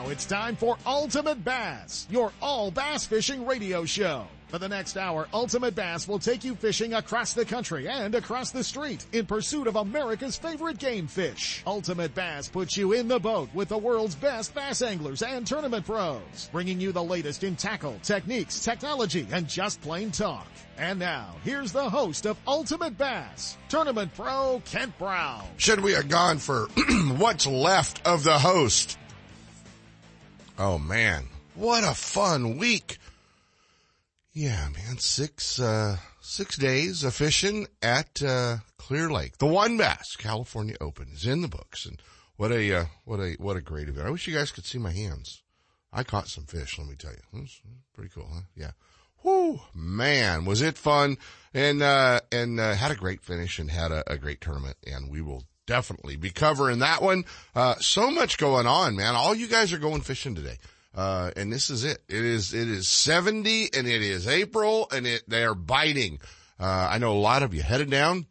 Now it's time for Ultimate Bass, your all bass fishing radio show. For the next hour, Ultimate Bass will take you fishing across the country and across the street in pursuit of America's favorite game fish. Ultimate Bass puts you in the boat with the world's best bass anglers and tournament pros, bringing you the latest in tackle, techniques, technology, and just plain talk. And now, here's the host of Ultimate Bass, Tournament Pro Kent Brown. Should we have gone for what's left of the host? Oh man, what a fun week. Yeah, man, six, uh, six days of fishing at, uh, Clear Lake. The WON Bass California Open is in the books and what a, uh, what a, what a great event. I wish you guys could see my hands. I caught some fish, let me tell you. It was pretty cool, huh? Yeah. Whoo, man, was it fun and, uh, and, uh, had a great finish and had a, a great tournament and we will definitely be covering that one. Uh, so much going on, man. All you guys are going fishing today. Uh, and this is it. It is, it is 70 and it is April and it, they are biting. Uh, I know a lot of you headed down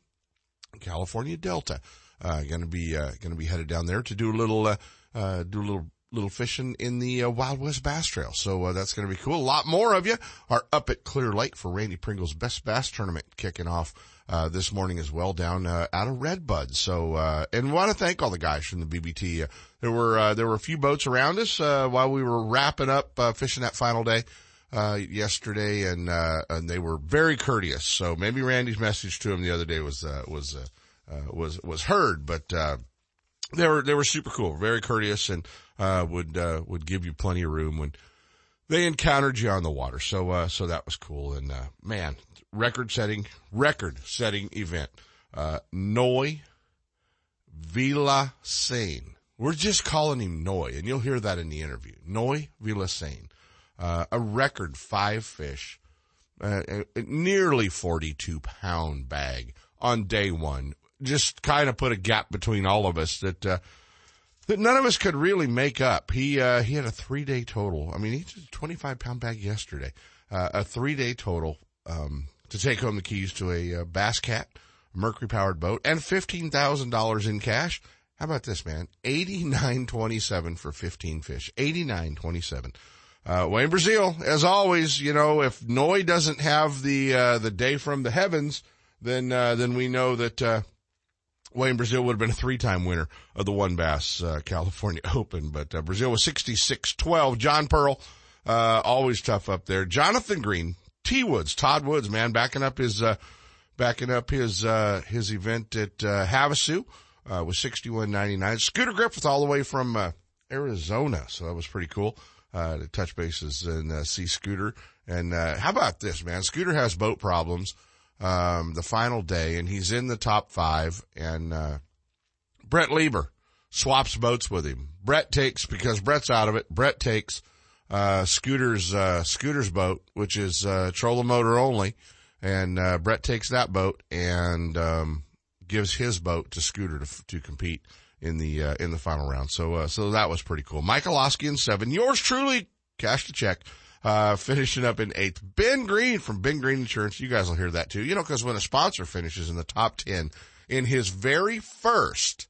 California Delta, uh, gonna be, uh, gonna be headed down there to do a little, uh, do a little, little fishing in the uh, Wild West Bass Trail. So, uh, that's gonna be cool. A lot more of you are up at Clear Lake for Randy Pringle's Best Bass Tournament kicking off uh, this morning as well down uh, out of Redbud. So, uh, and want to thank all the guys from the BBT. Uh, there were uh, there were a few boats around us uh, while we were wrapping up fishing that final day uh, yesterday, and uh, and they were very courteous. So maybe Randy's message to him the other day was was was was heard, but uh, they were they were super cool, very courteous, and uh, would uh, would give you plenty of room when they encountered you on the water. So uh, so that was cool, and uh, man, record setting, record setting event. Uh, Noy Villasein. We're just calling him Noy, and you'll hear that in the interview. Noy Villasein. Uh, a record five fish, uh, nearly 42 pound bag on day one. Just kind of put a gap between all of us that, uh, that none of us could really make up. He, uh, he had a three day total. I mean, he did a 25 pound bag yesterday, uh, a three day total, um, to take home the keys to a uh, Bass Cat Mercury powered boat and $15,000 in cash. How about this, man? 89.27 for 15 fish. 89.27. Uh, Wayne Brazil, as always, you know, if Noy doesn't have the, uh, the day from the heavens, then, uh, then we know that, uh, Wayne Brazil would have been a three-time winner of the WON Bass, uh, California Open, but, uh, Brazil was 66-12. John Pearl, uh, always tough up there. Jonathan Green, T Woods, Todd Woods, man, backing up his, uh, backing up his, uh, his event at, uh, Havasu, with 61.99. Scooter Griffith all the way from, Arizona. So that was pretty cool, to touch bases and, see Scooter. And, how about this, man? Scooter has boat problems, um, the final day and he's in the top five and, uh, Brett Lieber swaps boats with him. Brett takes, because Brett's out of it, Brett takes, uh, Scooter's, uh, Scooter's boat, which is, uh, trolling motor only. And, uh, Brett takes that boat and, um, gives his boat to Scooter to, to compete in the, uh, in the final round. So, uh, so that was pretty cool. Michael Oski in seven. Yours truly cashed a check. Uh, finishing up in eighth. Ben Green from Ben Green Insurance. You guys will hear that too. You know, cause when a sponsor finishes in the top 10 in his very first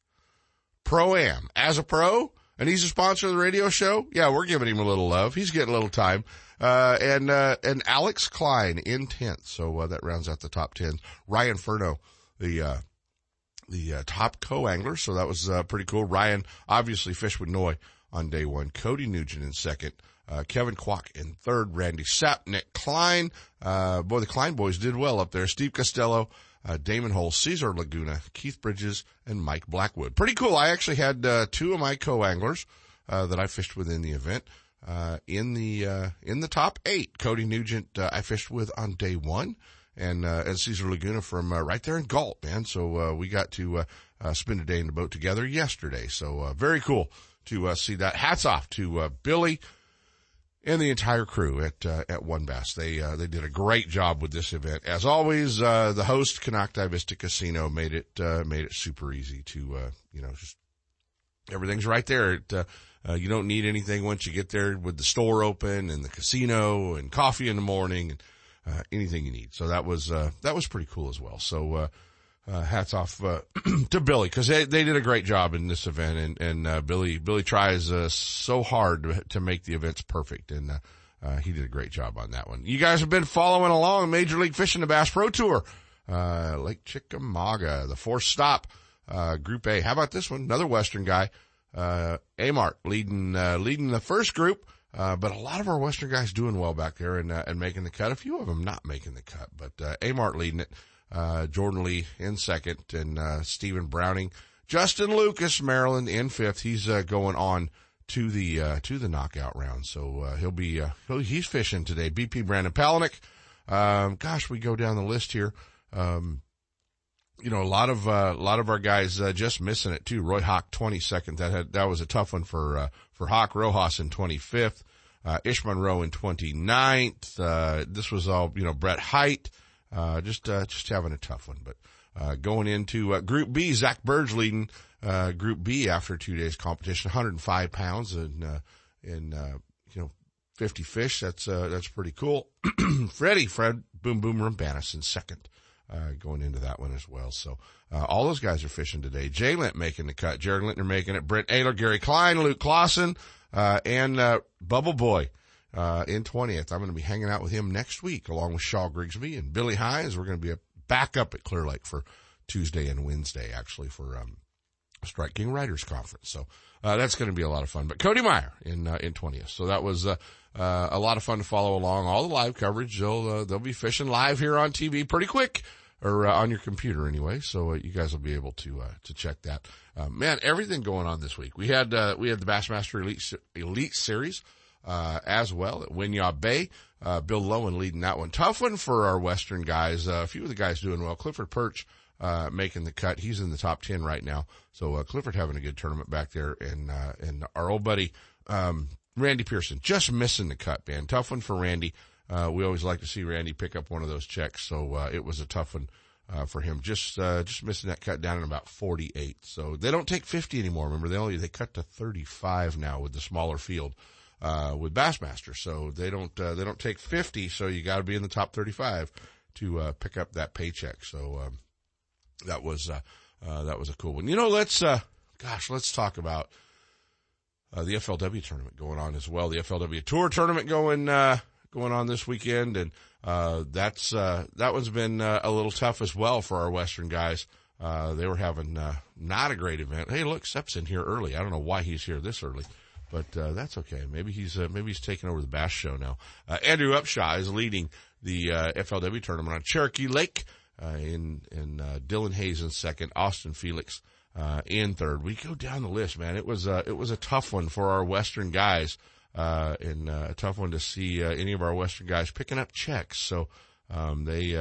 pro-am as a pro, and he's a sponsor of the radio show. Yeah, we're giving him a little love. He's getting a little time. Uh, and, uh, and Alex Klein in 10th. So, uh, that rounds out the top 10. Ryan Furno, the, uh, the, top co-angler. So that was, pretty cool. Ryan obviously fished with Noy on day one. Cody Nugent in second. Uh, Kevin Kwok in third. Randy Sapp, Nick Klein. Uh, boy, the Klein boys did well up there. Steve Costello, uh, Damon Hole, Caesar Laguna, Keith Bridges, and Mike Blackwood. Pretty cool. I actually had, uh, two of my co-anglers, uh, that I fished with in the event, uh, in the, uh, in the top eight. Cody Nugent, I fished with on day one and, uh, and Cesar Laguna from, right there in Galt, man. So, uh, we got to, spend a day in the boat together yesterday. So, very cool to, uh, see that. Hats off to, uh, Billy, and the entire crew at uh, at WON Bass. They uh, they did a great job with this event. As always, uh, the host Konocti Vista Casino made it uh, made it super easy to uh, you know just everything's right there. It, uh, you don't need anything once you get there with the store open and the casino and coffee in the morning and anything you need. So that was that was pretty cool as well. So uh, uh, hats off uh, to Billy because they they did a great job in this event, and and uh, Billy Billy tries uh, so hard to, to, make the events perfect, and uh, uh, he did a great job on that one. You guys have been following along Major League Fishing, the Bass Pro Tour, Lake Chickamauga, the fourth stop, Group A. How about this one? Another Western guy, Amart leading leading the first group. Uh, but a lot of our Western guys doing well back there and, uh, and making the cut. A few of them not making the cut, but, uh, Amart leading it uh, Jordan Lee in second, and uh, Stephen Browning. Justin Lucas, Maryland in fifth. He's uh, going on to the uh, to the knockout round, so uh, he'll be uh, he's fishing today. BP Brandon Palaniuk. Um, gosh, we go down the list here. Um, you know, a lot of a lot of our guys just missing it too. Roy Hawk, twenty second. That had that was a tough one for for Hawk Rojas in twenty fifth. Ish Monroe in 29th. Uh, this was all you know. Brett Hite, uh, just, uh, just having a tough one, but, uh, going into, uh, Group B, Zach Bird's leading, uh, Group B after two days competition, 105 pounds and, uh, in, uh, you know, 50 fish. That's, uh, that's pretty cool. Freddie, Fred, Boom Boom Roumbanis in second. Uh, going into that one as well. So, uh, all those guys are fishing today. Jay Lint making the cut. Jared Lintner making it. Brent Ehrler, Gary Klein, Luke Clausen, uh, and, uh, Bubble Boy uh, in 20th. I'm going to be hanging out with him next week along with Shaw Grigsby and Billy Hines. We're going to be back up at Clear Lake for Tuesday and Wednesday, actually, for, um, Strike King Writers Conference. So, uh, that's going to be a lot of fun. But Cody Meyer in, uh, in 20th. So that was, uh, uh, a lot of fun to follow along. All the live coverage, they'll, uh, they'll be fishing live here on TV pretty quick or uh, on your computer anyway. So uh, you guys will be able to uh, to check that. Uh, man, everything going on this week. We had uh, we had the Bassmaster Elite Elite Series uh, as well at Winyah Bay. Uh, Bill Lowen leading that one. Tough one for our Western guys. Uh, a few of the guys doing well. Clifford Pirch, uh, making the cut. He's in the top 10 right now. So, uh, Clifford having a good tournament back there. And, uh, and our old buddy, um, Randy Pierson just missing the cut, man. Tough one for Randy. Uh, we always like to see Randy pick up one of those checks. So, uh, it was a tough one. Uh, for him, just uh, just missing that cut down in about 48. So they don't take 50 anymore. Remember, they only they cut to 35 now with the smaller field uh, with Bassmaster. So they don't, uh, they don't take 50. So you got to be in the top 35 to, uh, pick up that paycheck. So, um, that was, uh, uh, that was a cool one. You know, let's, uh, gosh, let's talk about, the FLW tournament going on as well. The FLW tour tournament going, uh, going on this weekend. And, uh, that's, uh, that one's been a little tough as well for our Western guys. Uh, they were having, not a great event. Hey, look, Sep's in here early. I don't know why he's here this early but uh, that's okay. Maybe he's uh, maybe he's taking over the Bass Show now. Uh, Andrew Upshaw is leading the uh, FLW tournament on Cherokee Lake. Uh, in in uh, Dylan Hayes in second, Austin Felix in third. We go down the list, man. It was it was a tough one for our Western guys, and a tough one to see any of our Western guys picking up checks. So um, they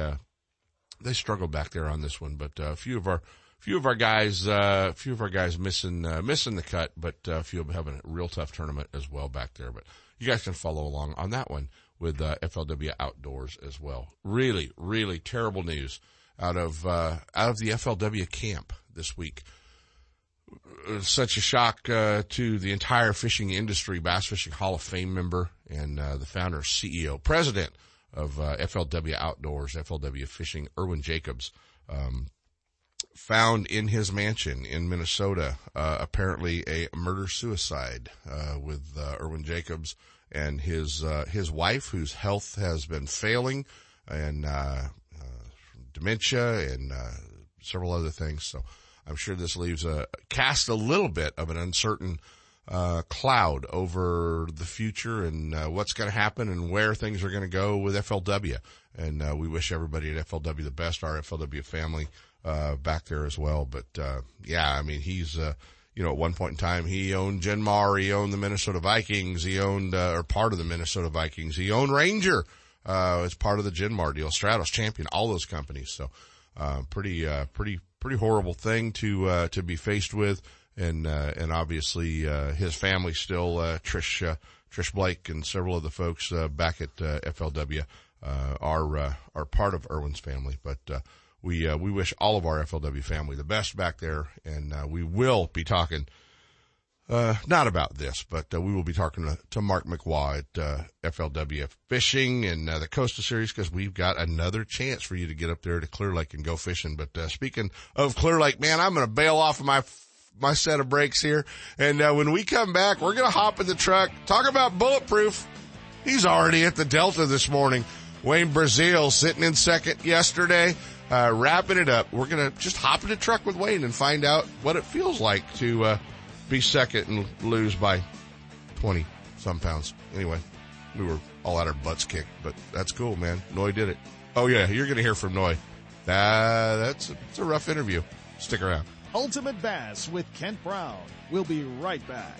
they struggled back there on this one, but a few of our few of our guys, uh, few of our guys missing, uh, missing the cut, but uh, a few of them having a real tough tournament as well back there. But you guys can follow along on that one with uh, FLW Outdoors as well. Really, really terrible news out of uh, out of the FLW camp this week. Such a shock uh, to the entire fishing industry. Bass Fishing Hall of Fame member and uh, the founder, CEO, president of uh, FLW Outdoors, FLW Fishing, Irwin Jacobs. Um, found in his mansion in Minnesota, uh, apparently a murder suicide, uh, with, uh, Irwin Jacobs and his, uh, his wife whose health has been failing and, uh, uh, dementia and, several other things. So I'm sure this leaves a, cast a little bit of an uncertain, cloud over the future and, what's going to happen and where things are going to go with FLW. And, we wish everybody at FLW the best, our FLW family, uh, back there as well. But, uh, yeah, I mean, he's, uh, you know, at one point in time, he owned Genmar. he owned the Minnesota Vikings, he owned, uh, or part of the Minnesota Vikings, he owned Ranger, uh, as part of the Genmar deal, Stratos Champion, all those companies. So, uh, pretty, uh, pretty, pretty horrible thing to, uh, to be faced with. And, uh, and obviously, uh, his family still, uh, Trish, uh, Trish Blake and several of the folks, uh, back at, uh, FLW, uh, are, uh, are part of Irwin's family. But, uh, we uh, we wish all of our FLW family the best back there, and uh, we will be talking uh, not about this, but uh, we will be talking to, to Mark McWaw at uh, FLW Fishing and uh, the Costa Series because we've got another chance for you to get up there to Clear Lake and go fishing. But speaking of Clear Lake, man, I'm going to bail off of my my set of brakes here, and when we come back, we're going to hop in the truck, talk about bulletproof. He's already at the Delta this morning. Wayne Brazil sitting in second yesterday. Uh, wrapping it up. We're going to just hop in the truck with Wayne and find out what it feels like to, uh, be second and lose by 20 some pounds. Anyway, we were all at our butts kicked, but that's cool, man. Noy did it. Oh yeah, you're going to hear from Noy. Uh, that's, it's a rough interview. Stick around. Ultimate Bass with Kent Brown. We'll be right back.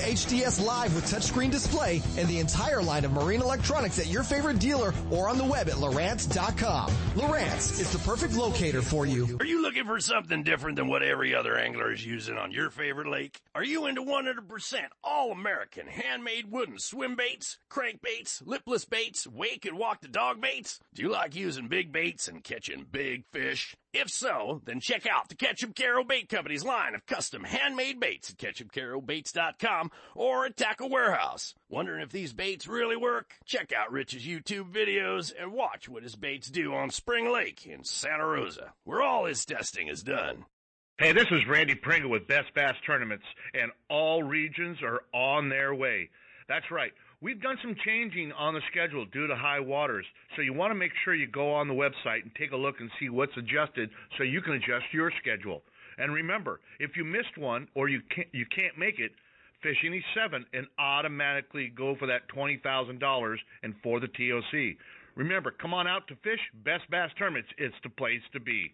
HDS Live with touchscreen display and the entire line of marine electronics at your favorite dealer or on the web at Lowrance.com. Lowrance is the perfect locator for you. Are you looking for something different than what every other angler is using on your favorite lake? Are you into 100% all American handmade wooden swim baits, crankbaits, lipless baits, wake and walk the dog baits? Do you like using big baits and catching big fish? If so, then check out the Ketchup Carol Bait Company's line of custom handmade baits at ketchupcarobaits.com or at Tackle Warehouse. Wondering if these baits really work? Check out Rich's YouTube videos and watch what his baits do on Spring Lake in Santa Rosa, where all his testing is done. Hey, this is Randy Pringle with Best Bass Tournaments, and all regions are on their way. That's right. We've done some changing on the schedule due to high waters, so you want to make sure you go on the website and take a look and see what's adjusted so you can adjust your schedule. And remember, if you missed one or you can't, you can't make it, fish any seven and automatically go for that $20,000 and for the TOC. Remember, come on out to fish Best Bass Tournaments. It's the place to be.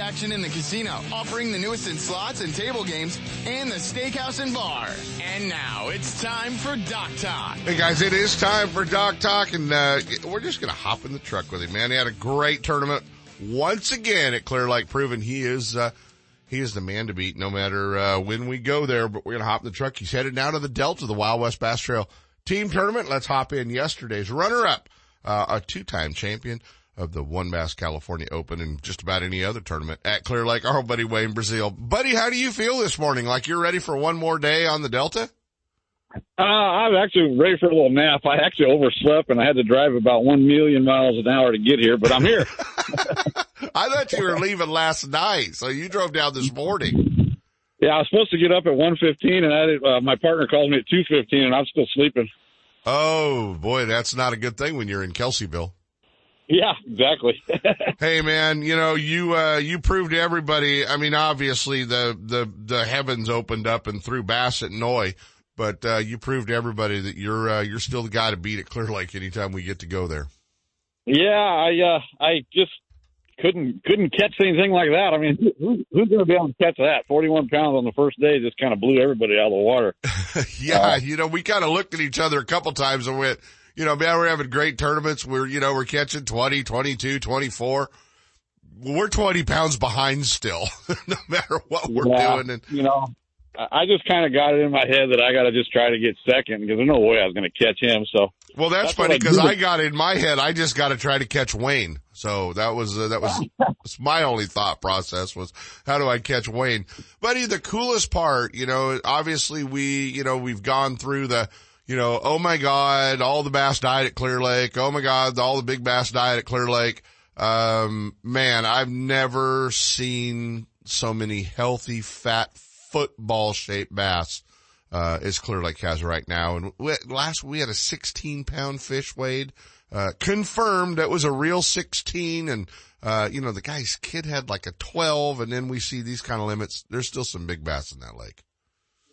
action in the casino, offering the newest in slots and table games, and the steakhouse and bar. And now it's time for Dock Talk. Hey guys, it is time for Dock Talk, and uh, we're just gonna hop in the truck with him, man. He had a great tournament once again at Clear Lake, proving he is uh, he is the man to beat, no matter uh, when we go there. But we're gonna hop in the truck. He's headed down to the Delta, the Wild West Bass Trail team tournament. Let's hop in yesterday's runner-up, uh, a two-time champion of the WON Bass California Open and just about any other tournament at Clear Lake. Our buddy Wayne Brazil. Buddy, how do you feel this morning? Like you're ready for one more day on the Delta? Uh, I'm actually ready for a little nap. I actually overslept and I had to drive about one million miles an hour to get here, but I'm here. I thought you were leaving last night, so you drove down this morning. Yeah, I was supposed to get up at 1:15, and I did, uh, my partner called me at 2:15, and I'm still sleeping. Oh boy, that's not a good thing when you're in Kelseyville. Yeah, exactly. hey man, you know, you, uh, you proved to everybody, I mean, obviously the, the, the heavens opened up and threw Bassett Noy, but, uh, you proved to everybody that you're, uh, you're still the guy to beat at Clear Lake anytime we get to go there. Yeah, I, uh, I just couldn't, couldn't catch anything like that. I mean, who, who's going to be able to catch that? 41 pounds on the first day just kind of blew everybody out of the water. yeah, you know, we kind of looked at each other a couple times and went, you know, man, we're having great tournaments. We're, you know, we're catching 20, 22, 24. We're 20 pounds behind still, no matter what we're Yeah, doing. And you know, I I just kind of got it in my head that I got to just try to get second because there's no way I was going to catch him. So well, that's, That's funny because do. I got in my head, I just got to try to catch Wayne. So that was, uh, that was, was my only thought process was how do I catch Wayne? Buddy, the coolest part, you know, obviously we, you know, we've gone through the, you know, oh my God, all the bass died at Clear Lake. Oh my God, all the big bass died at Clear Lake. Um, man, I've never seen so many healthy, fat, football shaped bass, uh, as Clear Lake has right now. And we, last, we had a 16 pound fish weighed, uh, confirmed that was a real 16 and, uh, you know, the guy's kid had like a 12 and then we see these kind of limits. There's still some big bass in that lake.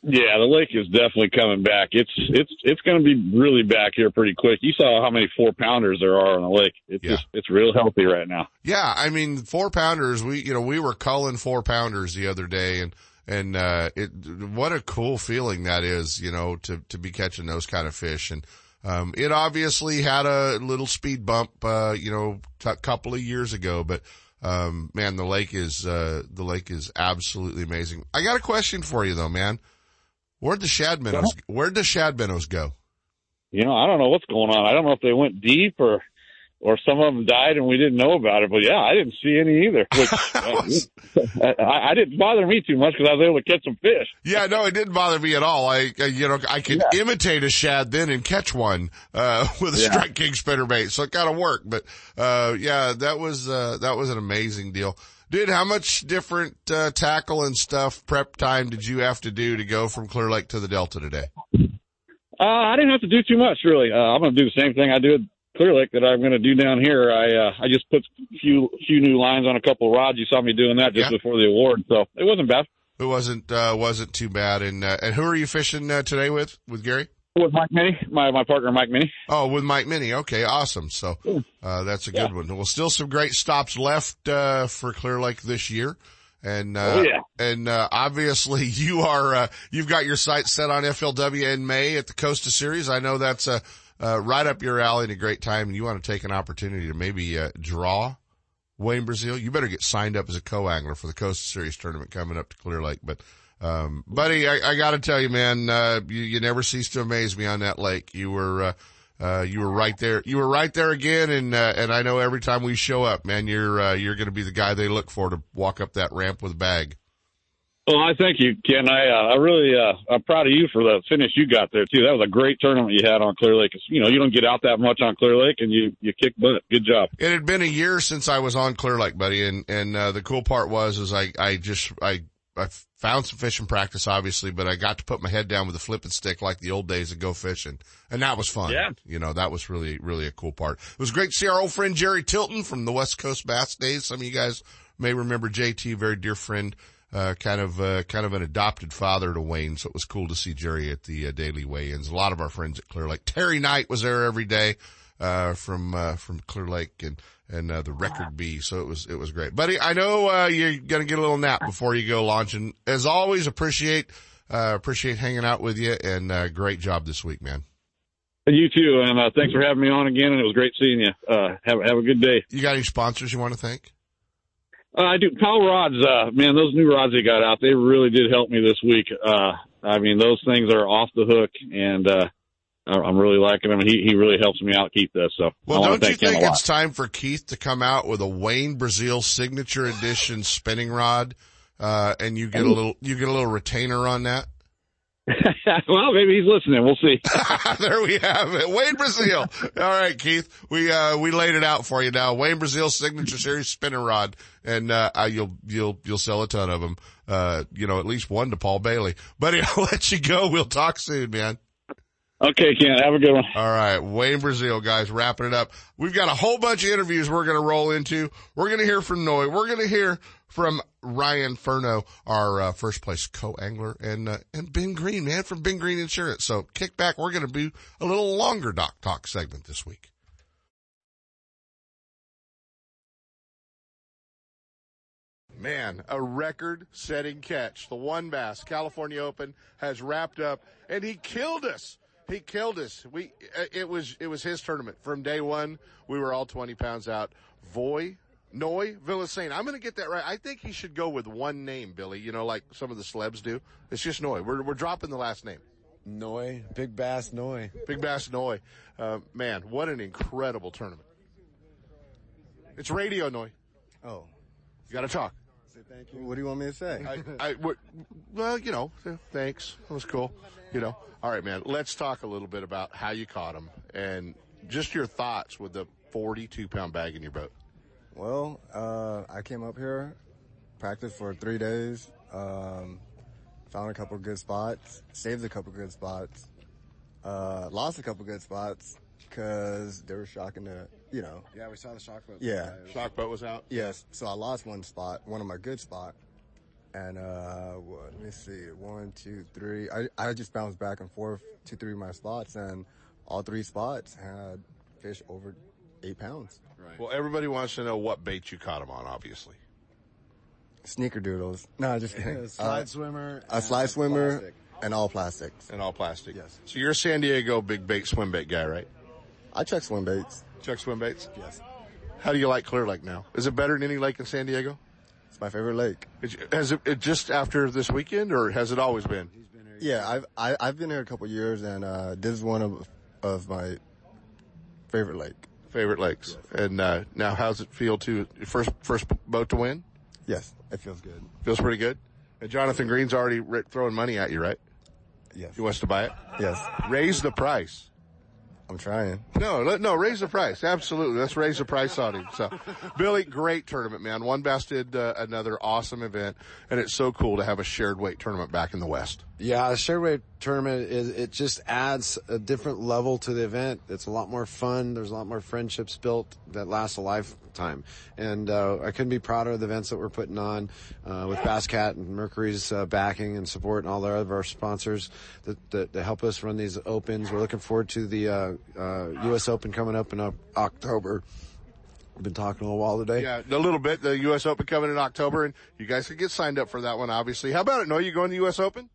Yeah, the lake is definitely coming back. It's it's it's going to be really back here pretty quick. You saw how many four pounders there are on the lake. It's Yeah. just it's real healthy right now. Yeah, I mean, four pounders, we, you know, we were culling four pounders the other day and, and, uh, it, what a cool feeling that is, you know, to, to be catching those kind of fish. And, um, it obviously had a little speed bump, uh, you know, a couple of years ago, but, um, man, the lake is, uh, the lake is absolutely amazing. I got a question for you though, man. Where'd the shad minnows, where'd the shad minnows go? You know, I don't know what's going on. I don't know if they went deep or or some of them died and we didn't know about it. But yeah, I didn't see any either. Which uh, I, I didn't bother me too much because I was able to catch some fish. Yeah, no, it didn't bother me at all. I, you know, I could imitate a shad then and catch one, uh, with a Yeah. strike king spinner bait. So it kind of worked. But, uh, yeah, that was, uh, that was an amazing deal. Dude, how much different, uh, tackle and stuff prep time did you have to do to go from Clear Lake to the Delta today? Uh, I didn't have to do too much really. Uh, I'm going to do the same thing I do at Clear Lake that I'm going to do down here. I uh, I just put a few few new lines on a couple of rods. You saw me doing that just Yeah. before the award, so it wasn't bad. It wasn't, uh, wasn't too bad. And, uh, and who are you fishing, uh, today with, with Gary? With Mike Minnie, my my partner Mike Minnie. Oh, with Mike Minnie. Okay, awesome. So, uh, that's a good one. Well, still some great stops left, uh, for Clear Lake this year. And, uh, Oh, yeah. and, uh, obviously you are, uh, you've got your sights set on FLW in May at the Costa Series. I know that's, a uh, right up your alley and a great time and you want to take an opportunity to maybe, uh, draw Wayne Brazil. You better get signed up as a co-angler for the Costa Series tournament coming up to Clear Lake. But, um, buddy, I, I gotta tell you, man, uh, you, you never cease to amaze me on that lake. You were, uh, uh, you were right there. You were right there again. And, uh, and I know every time we show up, man, you're, uh, you're going to be the guy they look for to walk up that ramp with a bag. Well, I thank you, Ken. I uh, I really uh, I'm proud of you for the finish you got there too. That was a great tournament you had on Clear Lake. 'Cause, You know, you don't get out that much on Clear Lake, and you you kick butt. Good job. It had been a year since I was on Clear Lake, buddy, and and uh, the cool part was is I I just I I found some fishing practice, obviously, but I got to put my head down with a flipping stick like the old days and go fishing, and that was fun. Yeah. you know that was really really a cool part. It was great to see our old friend Jerry Tilton from the West Coast Bass Days. Some of you guys may remember JT, very dear friend. Uh, kind of, uh, kind of an adopted father to Wayne. So it was cool to see Jerry at the uh, daily weigh-ins. A lot of our friends at Clear Lake. Terry Knight was there every day, uh, from, uh, from Clear Lake and, and, uh, the Record-Bee. So it was, it was great. Buddy, I know, uh, you're going to get a little nap before you go launching. As always, appreciate, uh, appreciate hanging out with you and, uh, great job this week, man. And you too, and uh, thanks for having me on again. And it was great seeing you. Uh, have have a good day. You got any sponsors you want to thank? Uh, I do. Powell rods, uh, man, those new rods they got out, they really did help me this week. Uh, I mean, those things are off the hook, and uh, I- I'm really liking him. He he really helps me out keep this. So Well, don't you think it's time for Keith to come out with a Wayne Brazil signature edition spinning rod, uh, and you get a little, you get a little retainer on that? well, maybe he's listening. We'll see. there we have it. Wayne Brazil. All right, Keith. We, uh, we laid it out for you now. Wayne Brazil signature series spinning rod. And, uh, you'll, you'll, you'll sell a ton of them. Uh, you know, at least one to Paul Bailey. Buddy, I'll let you go. We'll talk soon, man. Okay, Ken. Have a good one. All right. Wayne Brazil, guys, wrapping it up. We've got a whole bunch of interviews we're going to roll into. We're going to hear from Noy. We're going to hear from Ryan Furno, our uh, first place co-angler, and uh, and Ben Green, man, from Ben Green Insurance. So kick back. We're going to be a little longer Dock Talk segment this week. Man, a record setting catch. The one bass California Open has wrapped up and he killed us. He killed us. We, it was, it was his tournament from day one. We were all 20 pounds out. Voy, Noy, Villasein. I'm going to get that right. I think he should go with one name, Billy, you know, like some of the celebs do. It's just Noy. We're, we're dropping the last name. Noy, Big Bass Noy. Big Bass Noy. Uh, man, what an incredible tournament. It's radio Noy. Oh. You got to talk. Say thank you. What do you want me to say? I, I, well, you know, thanks. That was cool. You know, all right, man. Let's talk a little bit about how you caught them and just your thoughts with the 42 pound bag in your boat. Well, uh, I came up here, practiced for three days, um, found a couple good spots, saved a couple good spots, uh, lost a couple good spots because they were shocking the, you know. Yeah, we saw the shock boat. Yeah. Shock boat was out? Yes. So I lost one spot, one of my good spot. And, uh, what, let me see, one, two, three. I, I just bounced back and forth two, three of my spots and all three spots had fish over eight pounds. Right. Well, everybody wants to know what bait you caught them on, obviously. Sneaker doodles. No, just kidding. slide Uh, swimmer. a slide swimmer plastic. and all plastics. And all plastic. Yes. So you're a San Diego big bait swim bait guy, right? I check swim baits. Chuck swim baits? Yes. How do you like Clear Lake now? Is it better than any lake in San Diego? It's my favorite lake. Is, has it, it just after this weekend or has it always been? Yeah, I've I, I've been here a couple years, and uh, this is one of of my favorite lake. Favorite lakes. And, uh, now how's it feel to first, first boat to win? Yes, it feels good. Feels pretty good. And Jonathan Green's already ri- throwing money at you, right? Yes, He wants to buy it. yes, Raise the price. I'm trying. No, no, raise the price. Absolutely. Let's raise the price on him. So, Billy, great tournament, man. One did uh, another awesome event, and it's so cool to have a shared weight tournament back in the West. Yeah, a shared weight tournament is it just adds a different level to the event. It's a lot more fun. There's a lot more friendships built that last a lifetime, and uh, I couldn't be prouder of the events that we're putting on uh, with Basscat and Mercury's uh, backing and support and all the other our sponsors that, that, that help us run these opens. We're looking forward to the uh, uh, U.S. Open coming up in uh, October. We've been talking a little while today. Yeah, a little bit. The U.S. Open coming in October, and you guys can get signed up for that one, obviously. How about it? No, you going to the U.S. Open?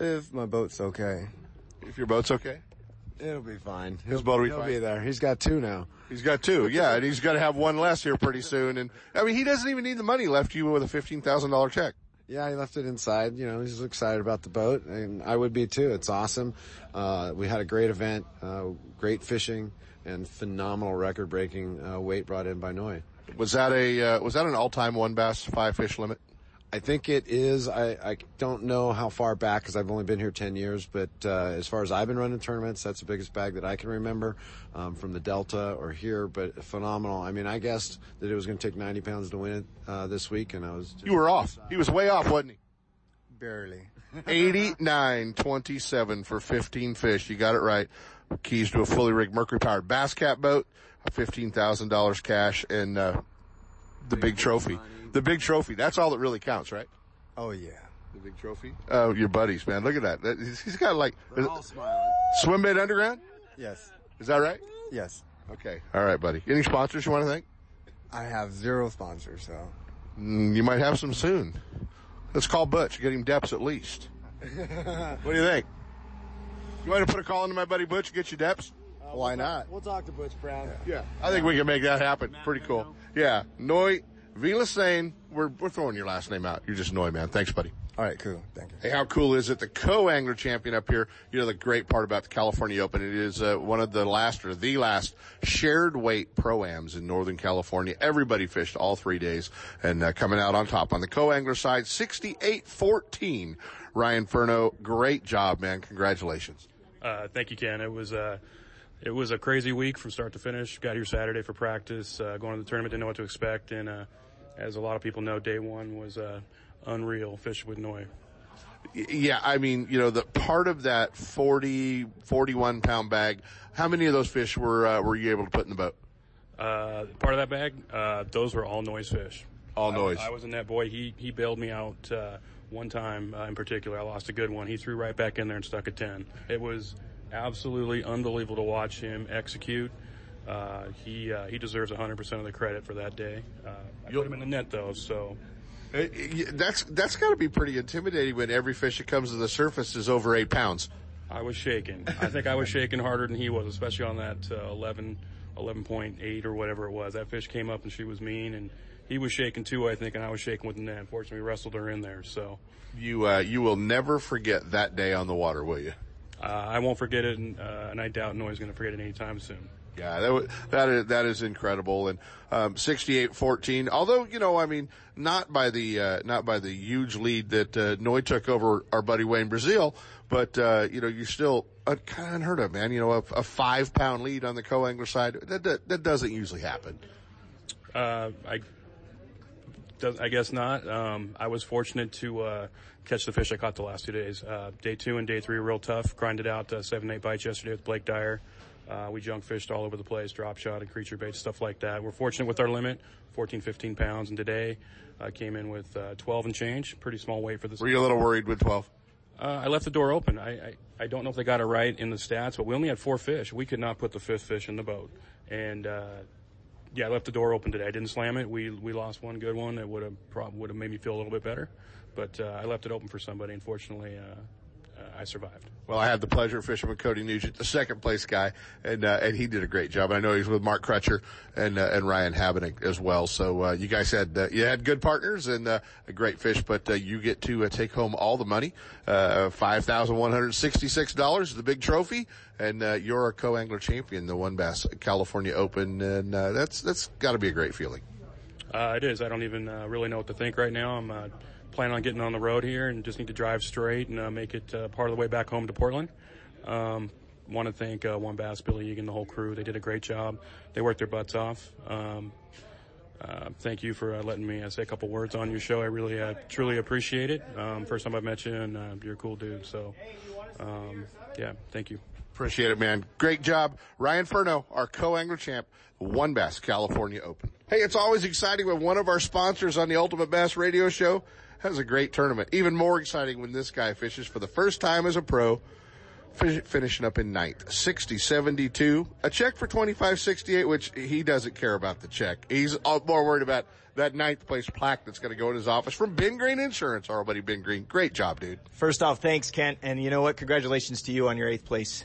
If my boat's okay. If your boat's okay. It'll be fine. His boat will be He'll fine. be there. He's got two now. He's got two, yeah, and he's got to have one less here pretty soon. And I mean, he doesn't even need the money left you with a fifteen thousand dollar check. Yeah, he left it inside. You know, he's excited about the boat, and I would be too. It's awesome. Uh, we had a great event, uh, great fishing, and phenomenal record-breaking uh, weight brought in by Noy. Was that a uh, was that an all time one bass five fish limit? I think it is. I, I don't know how far back because I've only been here 10 years, but uh, as far as I've been running tournaments, that's the biggest bag that I can remember um, from the Delta or here, but phenomenal. I mean, I guessed that it was going to take 90 pounds to win it uh, this week, and I was. Just, You were off. He was way off, wasn't he? Barely. 89.27 for 15 fish. You got it right. Keys to a fully rigged Mercury powered bass cat boat, $15,000 cash, and, uh, the big trophy. The big trophy. That's all that really counts, right? Oh yeah. The big trophy. Oh, your buddies, man. Look at that. that he's he's got like, They're all smiling. swim bait underground? Yes. Is that right? Yes. Okay. All right, buddy. Any sponsors you want to thank? I have zero sponsors, so. Mm, you might have some soon. Let's call Butch. Get him depths at least. what do you think? You want to put a call into my buddy Butch, get you depths? Why not? We'll talk to Butch Brown. Yeah, I think we can make that happen. Pretty cool. Yeah, Noy, Villasein, we're, we're throwing your last name out. You're just annoying, man. Thanks, buddy. All right, cool. Thank you. Hey, how cool is it? The co-angler champion up here. You know, the great part about the California Open, it is uh, one of the last or the last shared weight pro-ams in Northern California. Everybody fished all three days and uh, coming out on top. On the co-angler side, 68-14. Ryan Furno, great job, man. Congratulations. Uh, thank you, Ken. It was, uh, it was a crazy week from start to finish. Got here Saturday for practice, uh, going to the tournament, didn't know what to expect. And, uh, as a lot of people know, day one was, uh, unreal fish with Noy. Yeah, I mean, you know, the part of that 40, 41 pound bag, how many of those fish were, uh, were you able to put in the boat? Uh, part of that bag, uh, those were all Noy's fish. All Noy's. I, I was in that boy. He, he bailed me out, uh, one time uh, in particular. I lost a good one. He threw right back in there and stuck a 10. It was absolutely unbelievable to watch him execute. Uh, he, uh, he deserves 100% of the credit for that day. Uh, I put him in the net though, so. Uh, That's, that's gotta be pretty intimidating when every fish that comes to the surface is over eight pounds. I was shaking. I think I was shaking harder than he was, especially on that uh, 11, 11.8 or whatever it was. That fish came up and she was mean, and he was shaking too, I think, and I was shaking with the net. Fortunately, we wrestled her in there. So You, uh, you will never forget that day on the water, will you? uh, I won't forget it, and, uh, and I doubt Noy's going to forget it anytime soon. Yeah, that, wa- that is, that is incredible. And, um, 68-14, although, you know, I mean, not by the, uh, not by the huge lead that, uh, Noy took over our buddy Wayne Brazil, but, uh, you know, you're still uh, kind of unheard of, man. You know, a, a five pound lead on the co-angler side, that, that, that doesn't usually happen. Uh, I, I guess not. Um, I was fortunate to uh, catch the fish I caught the last two days. Uh, day two and day three real tough. Grinded out uh, seven, eight bites yesterday with Blake Dyer. Uh, we junk fished all over the place, drop shot and creature bait, stuff like that. We're fortunate with our limit, 14, 15 pounds, and today uh, came in with uh, 12 and change. Pretty small weight for this. Were you a little worried with 12? Uh, I left the door open. I, I, I don't know if they got it right in the stats, but we only had four fish. We could not put the fifth fish in the boat. And, uh, yeah, I left the door open today. I didn't slam it. We, we lost one good one that would have prob- would have made me feel a little bit better. But, uh, I left it open for somebody. Unfortunately, uh, I survived. Well, I had the pleasure of fishing with Cody Nugent, the second place guy, and uh, and he did a great job. I know he's with Mark Crutcher and uh, and Ryan Habenik as well. So uh, you guys had uh, you had good partners and uh, a great fish, but uh, you get to uh, take home all the money, uh, five thousand one hundred sixty six dollars, the big trophy, and uh, you're a co angler champion, the WON Bass California Open, and uh, that's that's got to be a great feeling. Uh, it is. I don't even uh, really know what to think right now. I'm uh, planning on getting on the road here and just need to drive straight and uh, make it uh, part of the way back home to Portland. Um, want to thank uh, WON Bass, Billy Egan, the whole crew. They did a great job. They worked their butts off. Um, uh, thank you for uh, letting me uh, say a couple words on your show. I really, uh, truly appreciate it. Um, first time I've met you, and uh, you're a cool dude. So, um, yeah, thank you. Appreciate it, man. Great job. Ryan Furno, our co-angler champ, WON Bass California Open. Hey, it's always exciting when one of our sponsors on the Ultimate Bass Radio Show has a great tournament. Even more exciting when this guy fishes for the first time as a pro, fish, finishing up in ninth. 60-72. A check for 25-68, which he doesn't care about the check. He's all- more worried about that ninth place plaque that's going to go in his office from Ben Green Insurance, our buddy Ben Green. Great job, dude. First off, thanks, Kent. And you know what? Congratulations to you on your eighth place.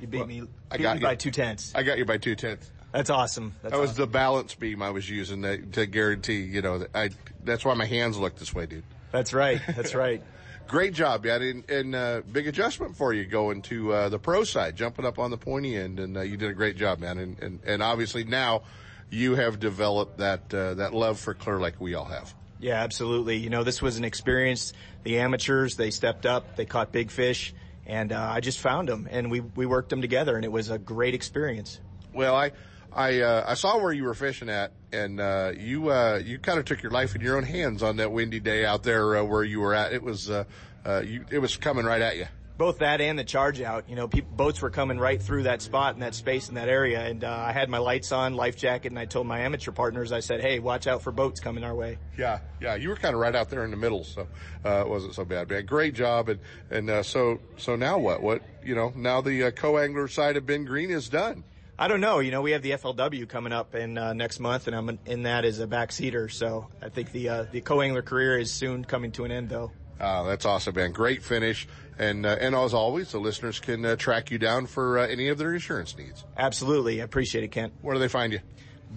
You beat me, I got me you. by two tenths. I got you by two tenths. That's awesome. That's that was awesome. the balance beam I was using to, to guarantee, you know, that I, that's why my hands look this way, dude. That's right. That's right. Great job, yeah, and, and uh, big adjustment for you going to uh, the pro side, jumping up on the pointy end, and uh, you did a great job, man. And, and and obviously now you have developed that uh, that love for Clear like we all have. Yeah, absolutely. You know, this was an experience. The amateurs, they stepped up, they caught big fish, and uh, I just found them, and we we worked them together, and it was a great experience. Well, I I uh, I saw where you were fishing at, and uh, you uh, you kind of took your life in your own hands on that windy day out there uh, where you were at. It was uh, uh, you it was coming right at you. Both that and the charge out. You know, boats were coming right through that spot and that space in that area, and uh, I had my lights on, life jacket, and I told my amateur partners, I said, "Hey, watch out for boats coming our way." Yeah, yeah, you were kind of right out there in the middle, so uh, it wasn't so bad. Man, great job, and and uh, so so now what? What you know? Now the uh, co-angler side of Ben Green is done. I don't know. You know, we have the FLW coming up in uh, next month, and I'm in that as a backseater. So I think the uh, the co-angler career is soon coming to an end, though. Uh, that's awesome, man. Great finish, and uh, and as always, the listeners can uh, track you down for uh, any of their insurance needs. Absolutely, I appreciate it, Kent. Where do they find you?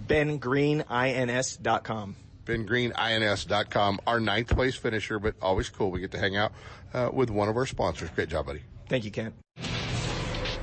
BenGreenINS.com. Ben Green, INS.com, our ninth place finisher, but always cool. We get to hang out uh, with one of our sponsors. Great job, buddy. Thank you, Kent.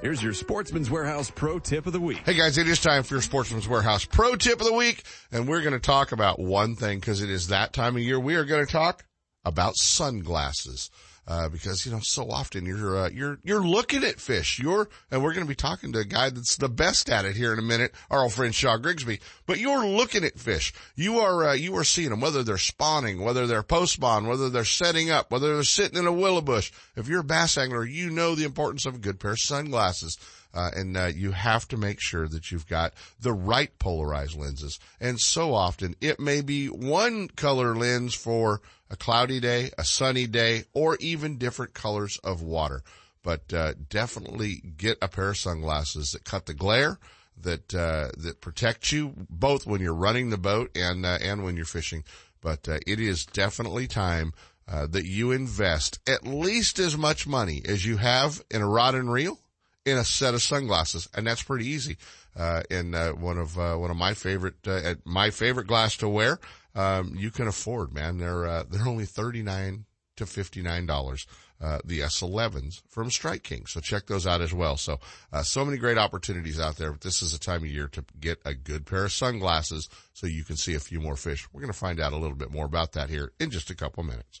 Here's your Sportsman's Warehouse Pro Tip of the Week. Hey guys, it is time for your Sportsman's Warehouse Pro Tip of the Week, and we're going to talk about one thing because it is that time of year. We are going to talk about sunglasses. Uh, because you know so often you're uh, you're you're looking at fish. You're and we're going to be talking to a guy that's the best at it here in a minute, our old friend Shaw Grigsby. But you're looking at fish. You are uh, you are seeing them whether they're spawning, whether they're post spawn, whether they're setting up, whether they're sitting in a willow bush. If you're a bass angler, you know the importance of a good pair of sunglasses. Uh, and uh, you have to make sure that you've got the right polarized lenses. And so often it may be one color lens for a cloudy day, a sunny day, or even different colors of water. But uh, definitely get a pair of sunglasses that cut the glare, that uh, that protect you both when you're running the boat and uh, and when you're fishing. But uh, it is definitely time uh, that you invest at least as much money as you have in a rod and reel in a set of sunglasses, and that's pretty easy. Uh, in uh, one of uh, one of my favorite uh, my favorite glass to wear, um, you can afford. Man, they're uh, they're only thirty nine to fifty nine dollars. Uh, the S11s from Strike King. So check those out as well. So, so many great opportunities out there. But this is a time of year to get a good pair of sunglasses so you can see a few more fish. We're going to find out a little bit more about that here in just a couple minutes.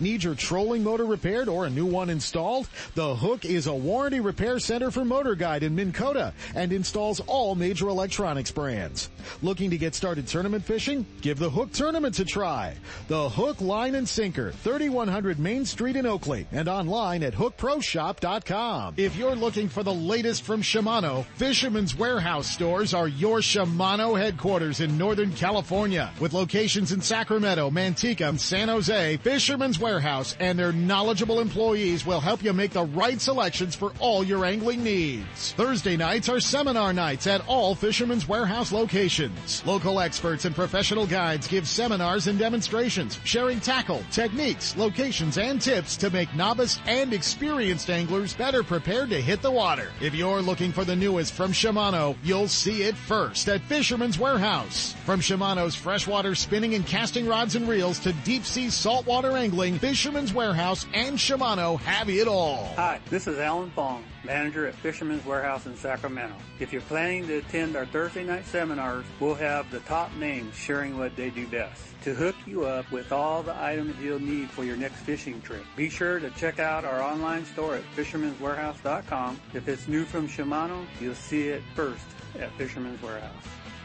Need your trolling motor repaired or a new one installed? The Hook is a warranty repair center for Motor Guide in Minn Kota and installs all major electronics brands. Looking to get started tournament fishing? Give the Hook Tournaments a try. The Hook Line and Sinker, 3100 Main Street in Oakley and online at hookproshop.com. If you're looking for the latest from Shimano, Fisherman's Warehouse stores are your Shimano headquarters in Northern California with locations in Sacramento, Manteca, and San Jose. Fisherman's Warehouse and their knowledgeable employees will help you make the right selections for all your angling needs. Thursday nights are seminar nights at all Fisherman's Warehouse locations. Local experts and professional guides give seminars and demonstrations, sharing tackle, techniques, locations, and tips to make novice and experienced anglers better prepared to hit the water. If you're looking for the newest from Shimano, you'll see it first at Fisherman's Warehouse. From Shimano's freshwater spinning and casting rods and reels to deep sea saltwater angling, Fisherman's Warehouse and Shimano have it all. Hi, this is Alan Fong, manager at Fisherman's Warehouse in Sacramento. If you're planning to attend our Thursday night seminars, we'll have the top names sharing what they do best to hook you up with all the items you'll need for your next fishing trip. Be sure to check out our online store at fishermanswarehouse.com. If it's new from Shimano, you'll see it first at Fisherman's Warehouse.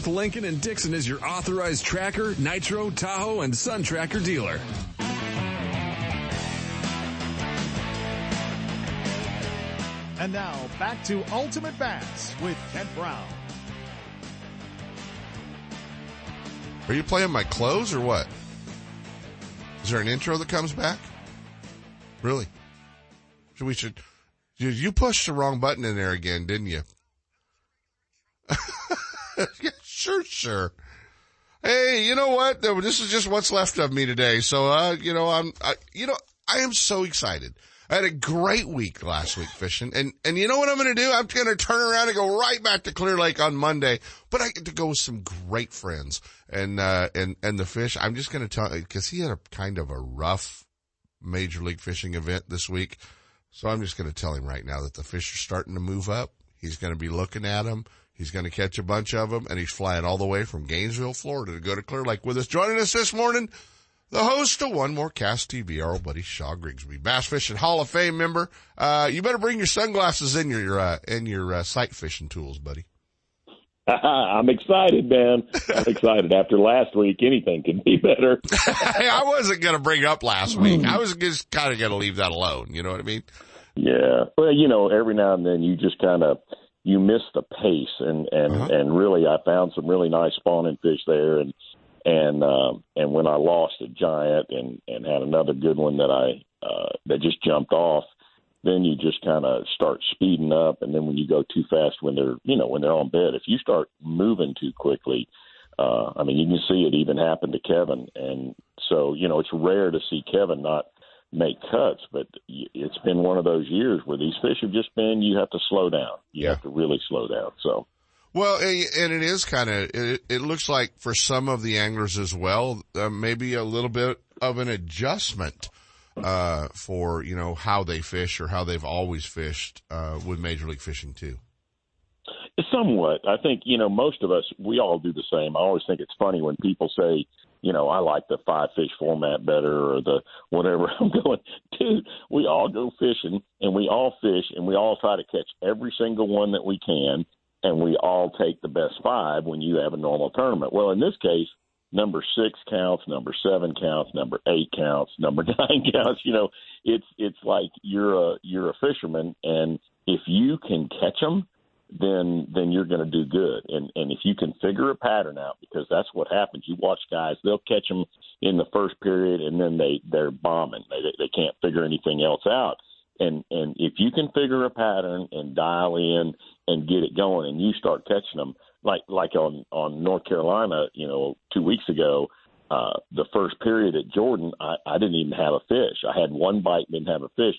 Lincoln and Dixon is your authorized tracker, nitro, Tahoe, and Sun Tracker dealer. And now back to Ultimate Bass with Kent Brown. Are you playing my clothes or what? Is there an intro that comes back? Really? So we should. You pushed the wrong button in there again, didn't you? sure, sure. Hey, you know what? This is just what's left of me today. So, uh, you know, I'm, I, you know, I am so excited. I had a great week last week fishing and, and you know what I'm going to do? I'm going to turn around and go right back to Clear Lake on Monday, but I get to go with some great friends and, uh, and, and the fish. I'm just going to tell, cause he had a kind of a rough major league fishing event this week. So I'm just going to tell him right now that the fish are starting to move up. He's going to be looking at them. He's going to catch a bunch of them and he's flying all the way from Gainesville, Florida to go to Clear Lake with us. Joining us this morning, the host of One More Cast TV, our old buddy Shaw Grigsby, Bass Fishing Hall of Fame member. Uh, you better bring your sunglasses in your, uh, in your, uh, sight fishing tools, buddy. I'm excited, man. I'm excited. After last week, anything can be better. hey, I wasn't going to bring up last week. I was just kind of going to leave that alone. You know what I mean? Yeah. Well, you know, every now and then you just kind of, you miss the pace and, and, uh-huh. and really I found some really nice spawning fish there and, and, um, and when I lost a giant and, and had another good one that I, uh, that just jumped off, then you just kind of start speeding up. And then when you go too fast, when they're, you know, when they're on bed, if you start moving too quickly, uh, I mean, you can see it even happen to Kevin. And so, you know, it's rare to see Kevin not make cuts, but it's been one of those years where these fish have just been, you have to slow down. You yeah. have to really slow down. So, well, and it is kind of, it, it, looks like for some of the anglers as well, uh, maybe a little bit of an adjustment uh, for, you know, how they fish or how they've always fished, uh, with Major League Fishing too. Somewhat. I think, you know, most of us, we all do the same. I always think it's funny when people say, you know, I like the five fish format better or the whatever. I'm going, dude, we all go fishing and we all fish and we all try to catch every single one that we can and we all take the best five when you have a normal tournament. Well, in this case, number six counts, number seven counts, number eight counts, number nine counts. You know, it's it's like you're a you're a fisherman, and if you can catch them, then then you're going to do good. And and if you can figure a pattern out, because that's what happens. You watch guys; they'll catch them in the first period, and then they they're bombing. They they can't figure anything else out. And and if you can figure a pattern and dial in and get it going, and you start catching them, like like on on North Carolina, you know, two weeks ago, uh, the first period at Jordan, I, I didn't even have a fish. I had one bite, didn't have a fish.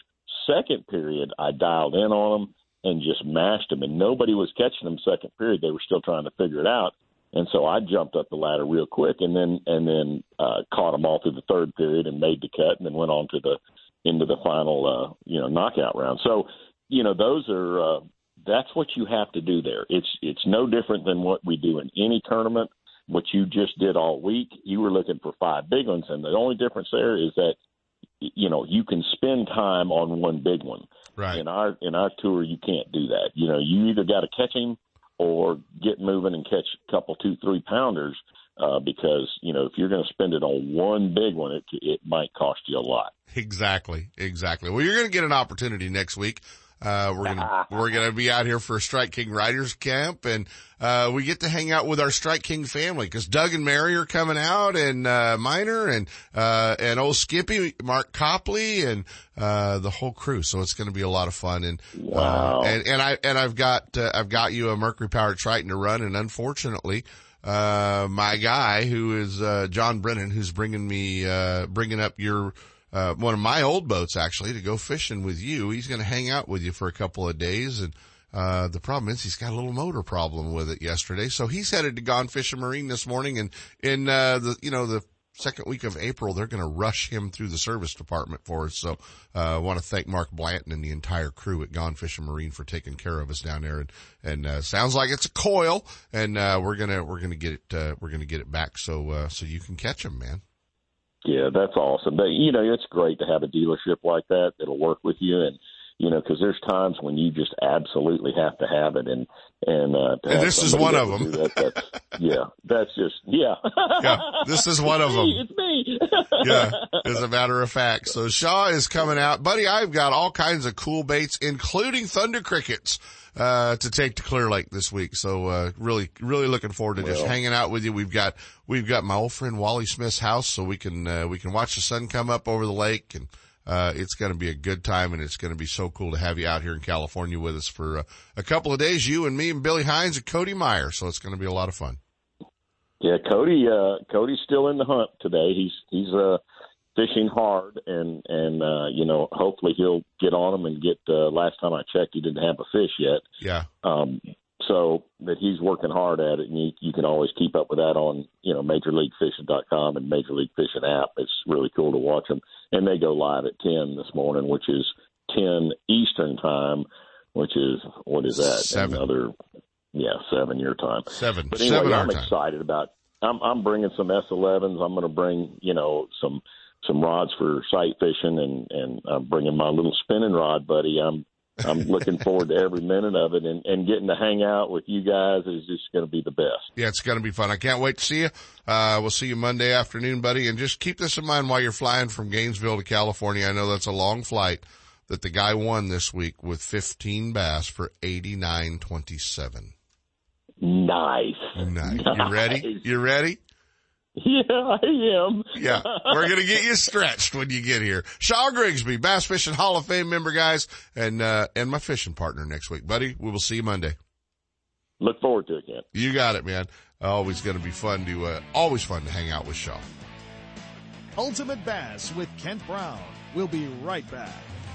Second period, I dialed in on them and just mashed them, and nobody was catching them. Second period, they were still trying to figure it out, and so I jumped up the ladder real quick, and then and then uh, caught them all through the third period and made the cut, and then went on to the into the final uh, you know knockout round. So you know those are uh, that's what you have to do there. It's it's no different than what we do in any tournament. What you just did all week, you were looking for five big ones, and the only difference there is that you know you can spend time on one big one. Right. In our in our tour, you can't do that. You know, you either got to catch him or get moving and catch a couple two three pounders uh, because you know if you're going to spend it on one big one, it it might cost you a lot. Exactly, exactly. Well, you're going to get an opportunity next week. Uh, we're gonna we're gonna be out here for Strike King Riders Camp, and uh, we get to hang out with our Strike King family because Doug and Mary are coming out, and uh, Miner, and uh, and old Skippy, Mark Copley, and uh, the whole crew. So it's going to be a lot of fun, and wow. uh, and and I and I've got uh, I've got you a Mercury powered Triton to run, and unfortunately. Uh, my guy who is, uh, John Brennan, who's bringing me, uh, bringing up your, uh, one of my old boats actually to go fishing with you. He's going to hang out with you for a couple of days. And, uh, the problem is he's got a little motor problem with it yesterday. So he's headed to Gone Fishing Marine this morning and in, uh, the, you know, the second week of April, they're going to rush him through the service department for us. So, uh, I want to thank Mark Blanton and the entire crew at Gone Fishing Marine for taking care of us down there. And, and, uh, sounds like it's a coil and, uh, we're going to, we're going to get it, uh, we're going to get it back. So, uh, so you can catch him, man. Yeah, that's awesome. But you know, it's great to have a dealership like that that'll work with you, and you know, because there's times when you just absolutely have to have it, and and, uh, and this is one of them. That, that's, yeah, that's just yeah. yeah, this is one of them. It's me. yeah, as a matter of fact. So Shaw is coming out, buddy. I've got all kinds of cool baits, including thunder crickets uh, to take to Clear Lake this week. So, uh, really, really looking forward to well, just hanging out with you. We've got, we've got my old friend Wally Smith's house so we can, uh, we can watch the sun come up over the lake and, uh, it's going to be a good time and it's going to be so cool to have you out here in California with us for uh, a couple of days, you and me and Billy Hines and Cody Meyer. So it's going to be a lot of fun. Yeah, Cody, uh, Cody's still in the hunt today. He's, he's, uh, fishing hard, and and uh, you know hopefully he'll get on them and get. Uh, last time I checked, he didn't have a fish yet. Yeah. Um, so that he's working hard at it, and you, you can always keep up with that on you know MajorLeagueFishing.com and Major League Fishing app. It's really cool to watch them, and they go live at ten this morning, which is ten Eastern time, which is what is that? Seven. Another, yeah, seven your time. Seven. But anyway, seven I'm time. excited about. I'm I'm bringing some S11s. I'm going to bring you know some some rods for sight fishing, and and I'm bringing my little spinning rod, buddy. I'm I'm looking forward to every minute of it, and and getting to hang out with you guys is just going to be the best. Yeah, it's going to be fun. I can't wait to see you. Uh, we'll see you Monday afternoon, buddy, and just keep this in mind while you're flying from Gainesville to California. I know that's a long flight. That the guy won this week with 15 bass for 89.27. Nice. Nice. You ready? You ready? Yeah, I am. Yeah, we're gonna get you stretched when you get here. Shaw Grigsby, Bass Fishing Hall of Fame member, guys, and uh, and my fishing partner next week, buddy. We will see you Monday. Look forward to it, Kent. You got it, man. Always gonna be fun to uh, always fun to hang out with Shaw. Ultimate Bass with Kent Brown. We'll be right back.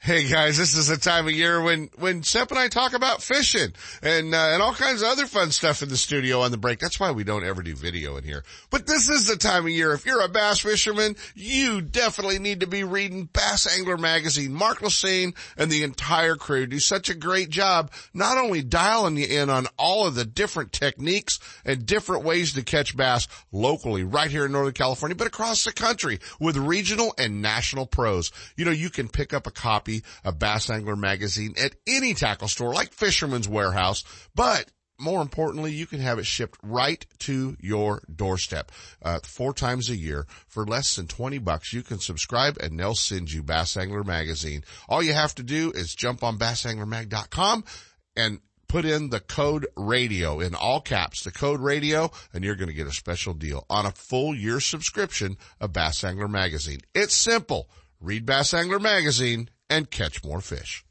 Hey guys, this is the time of year when, when Sep and I talk about fishing and, uh, and all kinds of other fun stuff in the studio on the break. That's why we don't ever do video in here. But this is the time of year. If you're a bass fisherman, you definitely need to be reading Bass Angler Magazine. Mark Lassagne and the entire crew do such a great job, not only dialing you in on all of the different techniques and different ways to catch bass locally right here in Northern California, but across the country with regional and national pros. You know, you can pick up a copy a Bass Angler magazine at any tackle store like Fisherman's Warehouse, but more importantly, you can have it shipped right to your doorstep, uh, four times a year for less than 20 bucks. You can subscribe and they'll send you Bass Angler magazine. All you have to do is jump on bassanglermag.com and put in the code radio in all caps, the code radio, and you're going to get a special deal on a full year subscription of Bass Angler magazine. It's simple. Read Bass Angler magazine and catch more fish.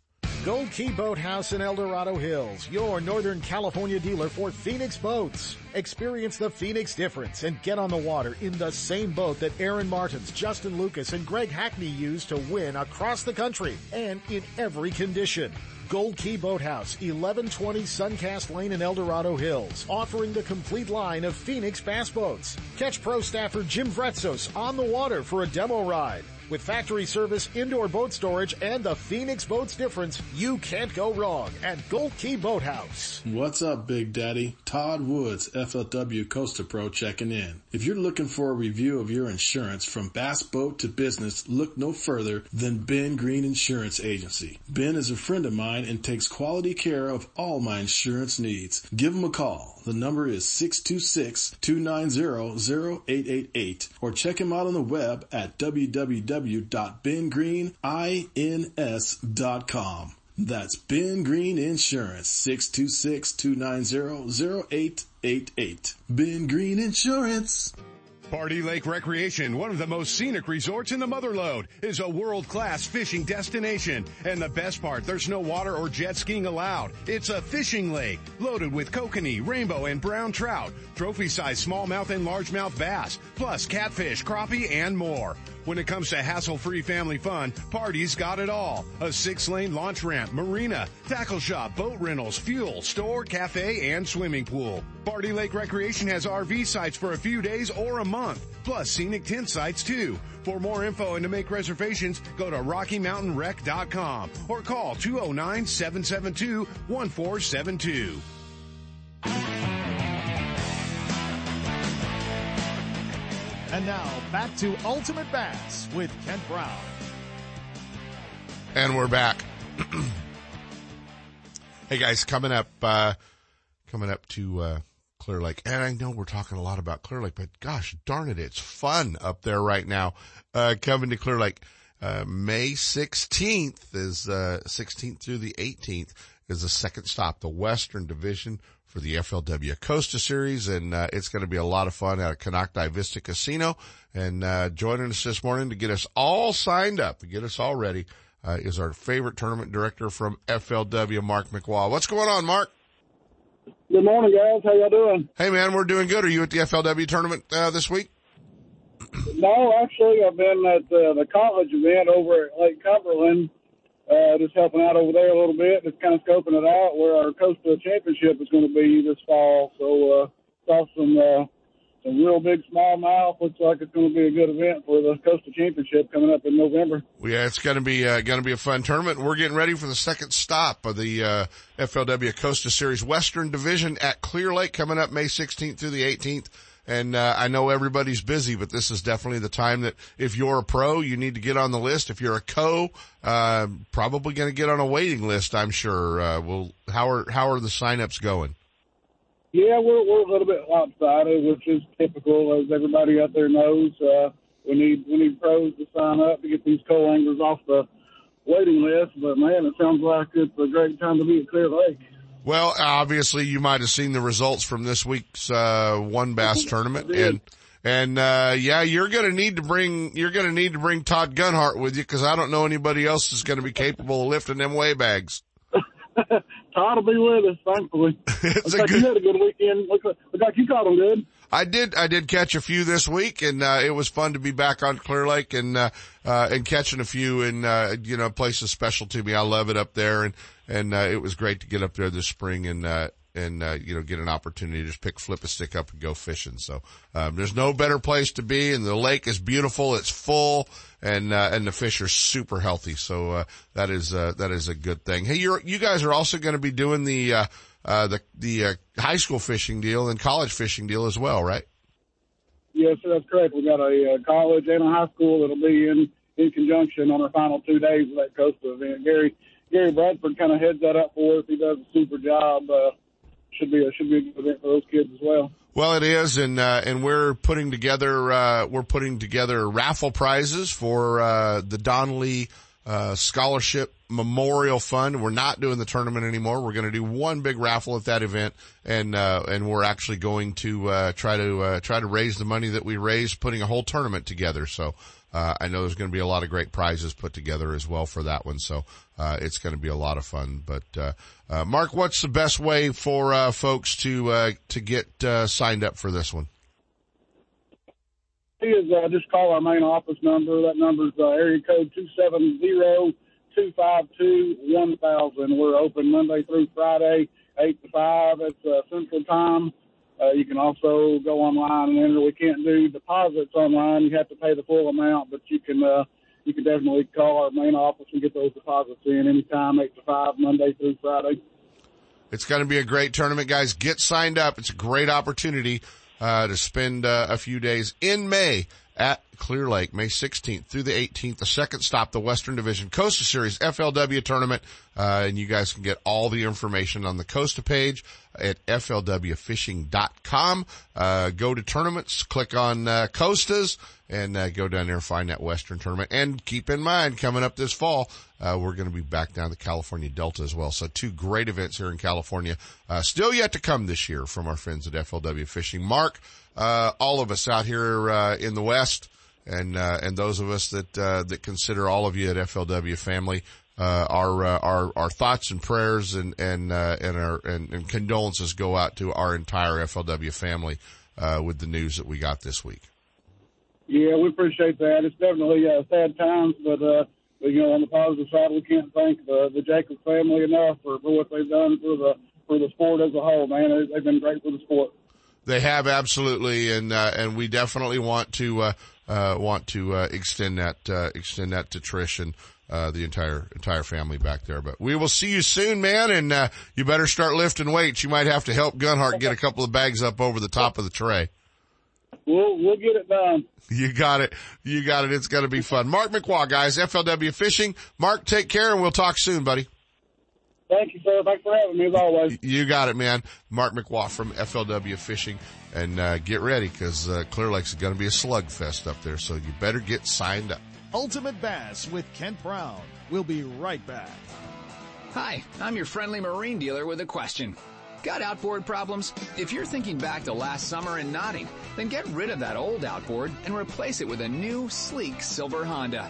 Gold Key Boathouse in El Dorado Hills, your Northern California dealer for Phoenix boats. Experience the Phoenix difference and get on the water in the same boat that Aaron Martens, Justin Lucas, and Greg Hackney used to win across the country and in every condition. Gold Key Boathouse, 1120 Suncast Lane in El Dorado Hills, offering the complete line of Phoenix bass boats. Catch pro staffer Jim Vretzos on the water for a demo ride. With factory service, indoor boat storage, and the Phoenix Boats difference, you can't go wrong at Gold Key Boathouse. What's up, Big Daddy? Todd Woods, FLW Costa Pro checking in. If you're looking for a review of your insurance from bass boat to business, look no further than Ben Green Insurance Agency. Ben is a friend of mine and takes quality care of all my insurance needs. Give him a call. The number is 626-290-0888 or check him out on the web at www.bengreenins.com. That's Ben Green Insurance, 626-290-0888. Ben Green Insurance. Pardee Lake Recreation, one of the most scenic resorts in the Motherlode, is a world-class fishing destination. And the best part, there's no water or jet skiing allowed. It's a fishing lake loaded with kokanee, rainbow, and brown trout, trophy-sized smallmouth and largemouth bass, plus catfish, crappie, and more. When it comes to hassle-free family fun, Pardee's got it all. A six-lane launch ramp, marina, tackle shop, boat rentals, fuel, store, cafe, and swimming pool. Pardee Lake Recreation has RV sites for a few days or a month, plus scenic tent sites too. For more info and to make reservations, go to RockyMountainRec.com or call 209-772-1472. And now back to Ultimate Bass with Kent Brown. And we're back. hey guys, coming up, uh, coming up to, uh, Clear Lake. And I know we're talking a lot about Clear Lake, but gosh darn it, it's fun up there right now. Uh, coming to Clear Lake, uh, May 16th is, uh, 16th through the 18th is the second stop, the Western Division for the FLW Costa Series, and uh, it's going to be a lot of fun at Konocti Vista Casino. And uh, joining us this morning to get us all signed up, to get us all ready, uh, is our favorite tournament director from FLW, Mark McWall. What's going on, Mark? Good morning, guys. How y'all doing? Hey, man, we're doing good. Are you at the FLW tournament uh, this week? no, actually, I've been at uh, the college event over at Lake Cumberland uh, just helping out over there a little bit, just kind of scoping it out where our Costa Championship is going to be this fall. So uh, saw some uh, some real big smallmouth. Looks like it's going to be a good event for the Costa Championship coming up in November. Yeah, it's going to be uh, going to be a fun tournament. We're getting ready for the second stop of the uh, FLW Costa Series Western Division at Clear Lake coming up May 16th through the 18th. And uh, I know everybody's busy, but this is definitely the time that if you're a pro, you need to get on the list. If you're a co, uh, probably going to get on a waiting list. I'm sure. Uh, well, how are how are the signups going? Yeah, we're we're a little bit lopsided, which is typical, as everybody out there knows. Uh, we need we need pros to sign up to get these co anglers off the waiting list. But man, it sounds like it's a great time to be at Clear Lake. Well, obviously you might have seen the results from this week's, uh, WON Bass tournament and, and, uh, yeah, you're going to need to bring, you're going to need to bring Todd Gunhart with you because I don't know anybody else is going to be capable of lifting them weigh bags. Todd will be with us, thankfully. it's looks like good... you had a good weekend. Look, like you caught them good. I did, I did catch a few this week and, uh, it was fun to be back on Clear Lake and, uh, uh, and catching a few in, uh, you know, places special to me. I love it up there and, and, uh, it was great to get up there this spring and, uh, and, uh, you know, get an opportunity to just pick, flip a stick up and go fishing. So, um, there's no better place to be and the lake is beautiful. It's full and, uh, and the fish are super healthy. So, uh, that is, uh, that is a good thing. Hey, you're, you guys are also going to be doing the, uh, uh, the, the, uh, high school fishing deal and college fishing deal as well, right? Yes, that's correct. We got a, uh college and a high school that'll be in in conjunction on our final two days of that Costa event. Gary Gary Bradford kind of heads that up for us. He does a super job. Uh, should be a should be a good event for those kids as well. Well, it is, and uh, and we're putting together uh, we're putting together raffle prizes for uh, the Donnelly uh, Scholarship Memorial Fund. We're not doing the tournament anymore. We're going to do one big raffle at that event, and uh, and we're actually going to uh, try to uh, try to raise the money that we raised putting a whole tournament together. So. Uh, I know there's going to be a lot of great prizes put together as well for that one, so uh, it's going to be a lot of fun. But uh, uh, Mark, what's the best way for uh, folks to uh, to get uh, signed up for this one? Is just call our main office number. That number is area code two seven zero two five two one thousand. We're open Monday through Friday, eight to five. It's Central Time. Uh, you can also go online and enter. We can't do deposits online. You have to pay the full amount, but you can uh, you can definitely call our main office and get those deposits in anytime, eight to five, Monday through Friday. It's going to be a great tournament, guys. Get signed up. It's a great opportunity uh, to spend uh, a few days in May at Clear Lake, May 16th through the 18th. The second stop, the Western Division Costa Series FLW tournament. Uh, and you guys can get all the information on the Costa page at flwfishing.com. Uh, go to tournaments, click on, uh, Costas and, uh, go down there and find that Western tournament. And keep in mind, coming up this fall, uh, we're going to be back down the California Delta as well. So two great events here in California, uh, still yet to come this year from our friends at FLW Fishing. Mark, uh, all of us out here, uh, in the West and, uh, and those of us that, uh, that consider all of you at FLW family, uh, our, our, our thoughts and prayers and, and, uh, and our, and, and condolences go out to our entire FLW family, uh, with the news that we got this week. Yeah, we appreciate that. It's definitely uh, sad times, but uh, but, you know, on the positive side, we can't thank the the Jacobs family enough for, for what they've done for the for the sport as a whole. Man, they've been great for the sport. They have absolutely, and uh, and we definitely want to uh, uh, want to uh, extend that uh, extend that to Trish and uh, the entire entire family back there. But we will see you soon, man, and uh, you better start lifting weights. You might have to help Gunhart get a couple of bags up over the top of the tray. We'll we'll get it done. You got it. You got it. It's going to be fun. Mark McWaugh, guys, FLW Fishing. Mark, take care, and we'll talk soon, buddy. Thank you, sir. Thanks for having me as always. You got it, man. Mark McWaugh from FLW Fishing. And uh, get ready because uh, Clear Lake's is going to be a slugfest up there, so you better get signed up. Ultimate Bass with Kent Brown. We'll be right back. Hi, I'm your friendly marine dealer with a question. Got outboard problems? If you're thinking back to last summer and nodding, then get rid of that old outboard and replace it with a new, sleek silver Honda.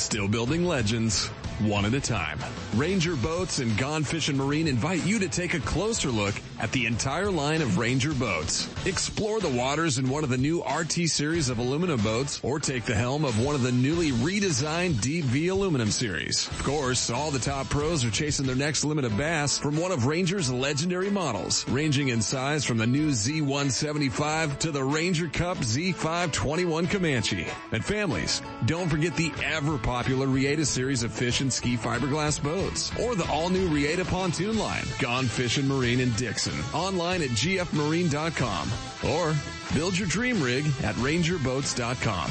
Still building legends, one at a time. Ranger Boats and Gone Fishing Marine invite you to take a closer look at the entire line of Ranger boats. Explore the waters in one of the new RT series of aluminum boats or take the helm of one of the newly redesigned Deep V aluminum series. Of course, all the top pros are chasing their next limit of bass from one of Ranger's legendary models, ranging in size from the new Z175 to the Ranger Cup Z521 Comanche. And families, don't forget the ever popular Reata series of fish and ski fiberglass boats or the all new Reata pontoon line, Gone Fishing Marine in Dixon. Online at gfmarine.com or build your dream rig at rangerboats.com.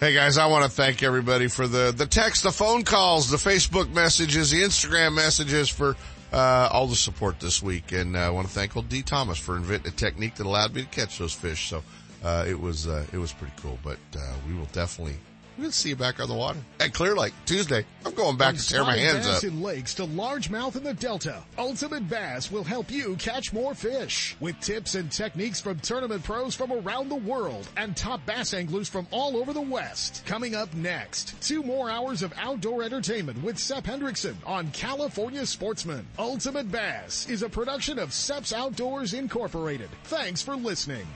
Hey guys, I want to thank everybody for the, the text, the phone calls, the Facebook messages, the Instagram messages for, uh, all the support this week. And uh, I want to thank old Dee Thomas for inventing a technique that allowed me to catch those fish. So, uh, it was, uh, it was pretty cool, but, uh, we will definitely We'll see you back on the water at Clear Lake Tuesday. I'm going back to tear my hands bass up. in lakes to largemouth in the Delta, Ultimate Bass will help you catch more fish with tips and techniques from tournament pros from around the world and top bass anglers from all over the West. Coming up next, two more hours of outdoor entertainment with Sep Hendrickson on California Sportsman. Ultimate Bass is a production of Sep's Outdoors Incorporated. Thanks for listening.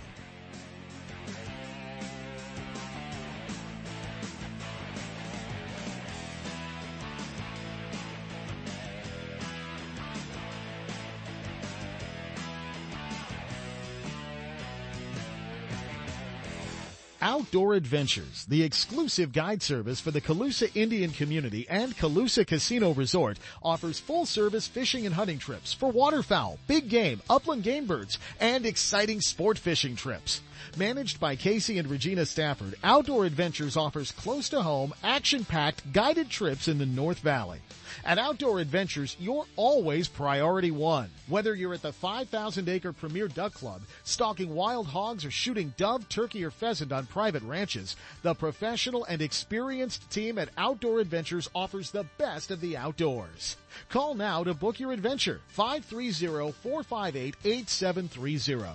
Outdoor Adventures, the exclusive guide service for the Colusa Indian community and Colusa Casino Resort, offers full service fishing and hunting trips for waterfowl, big game, upland game birds, and exciting sport fishing trips. Managed by Casey and Regina Stafford, Outdoor Adventures offers close to home, action-packed guided trips in the North Valley. At Outdoor Adventures, you're always priority one. Whether you're at the 5,000 acre Premier Duck Club, stalking wild hogs, or shooting dove, turkey, or pheasant on private ranches, the professional and experienced team at Outdoor Adventures offers the best of the outdoors. Call now to book your adventure. 530-458-8730.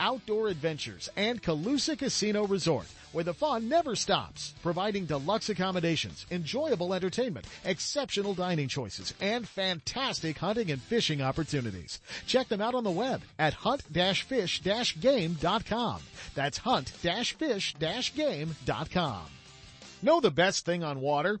Outdoor Adventures and Colusa Casino Resort, where the fun never stops, providing deluxe accommodations, enjoyable entertainment, exceptional dining choices, and fantastic hunting and fishing opportunities. Check them out on the web at hunt-fish-game.com. That's hunt-fish-game.com. Know the best thing on water?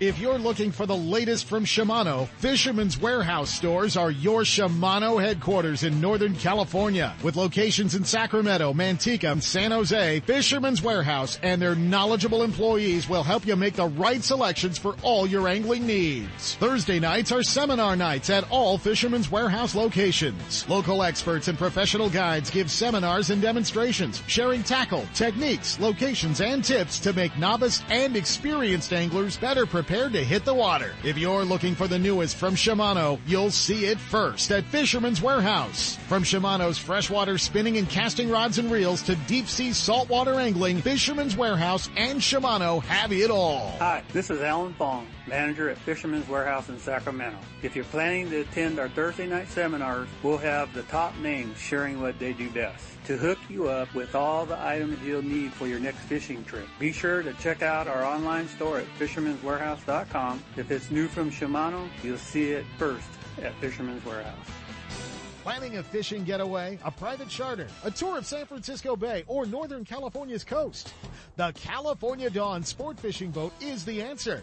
If you're looking for the latest from Shimano, Fisherman's Warehouse stores are your Shimano headquarters in Northern California. With locations in Sacramento, Manteca, and San Jose, Fisherman's Warehouse and their knowledgeable employees will help you make the right selections for all your angling needs. Thursday nights are seminar nights at all Fisherman's Warehouse locations. Local experts and professional guides give seminars and demonstrations, sharing tackle, techniques, locations, and tips to make novice and experienced anglers better prepared prepared to hit the water. If you're looking for the newest from Shimano, you'll see it first at Fisherman's Warehouse. From Shimano's freshwater spinning and casting rods and reels to deep sea saltwater angling, Fisherman's Warehouse and Shimano have it all. Hi, this is Alan Fong, manager at Fisherman's Warehouse in Sacramento. If you're planning to attend our Thursday night seminars, we'll have the top names sharing what they do best to hook you up with all the items you'll need for your next fishing trip. Be sure to check out our online store at fishermanswarehouse.com. If it's new from Shimano, you'll see it first at Fisherman's Warehouse. Planning a fishing getaway, a private charter, a tour of San Francisco Bay, or Northern California's coast? The California Dawn Sport Fishing Boat is the answer.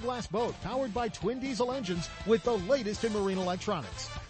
fiberglass boat powered by twin diesel engines with the latest in marine electronics.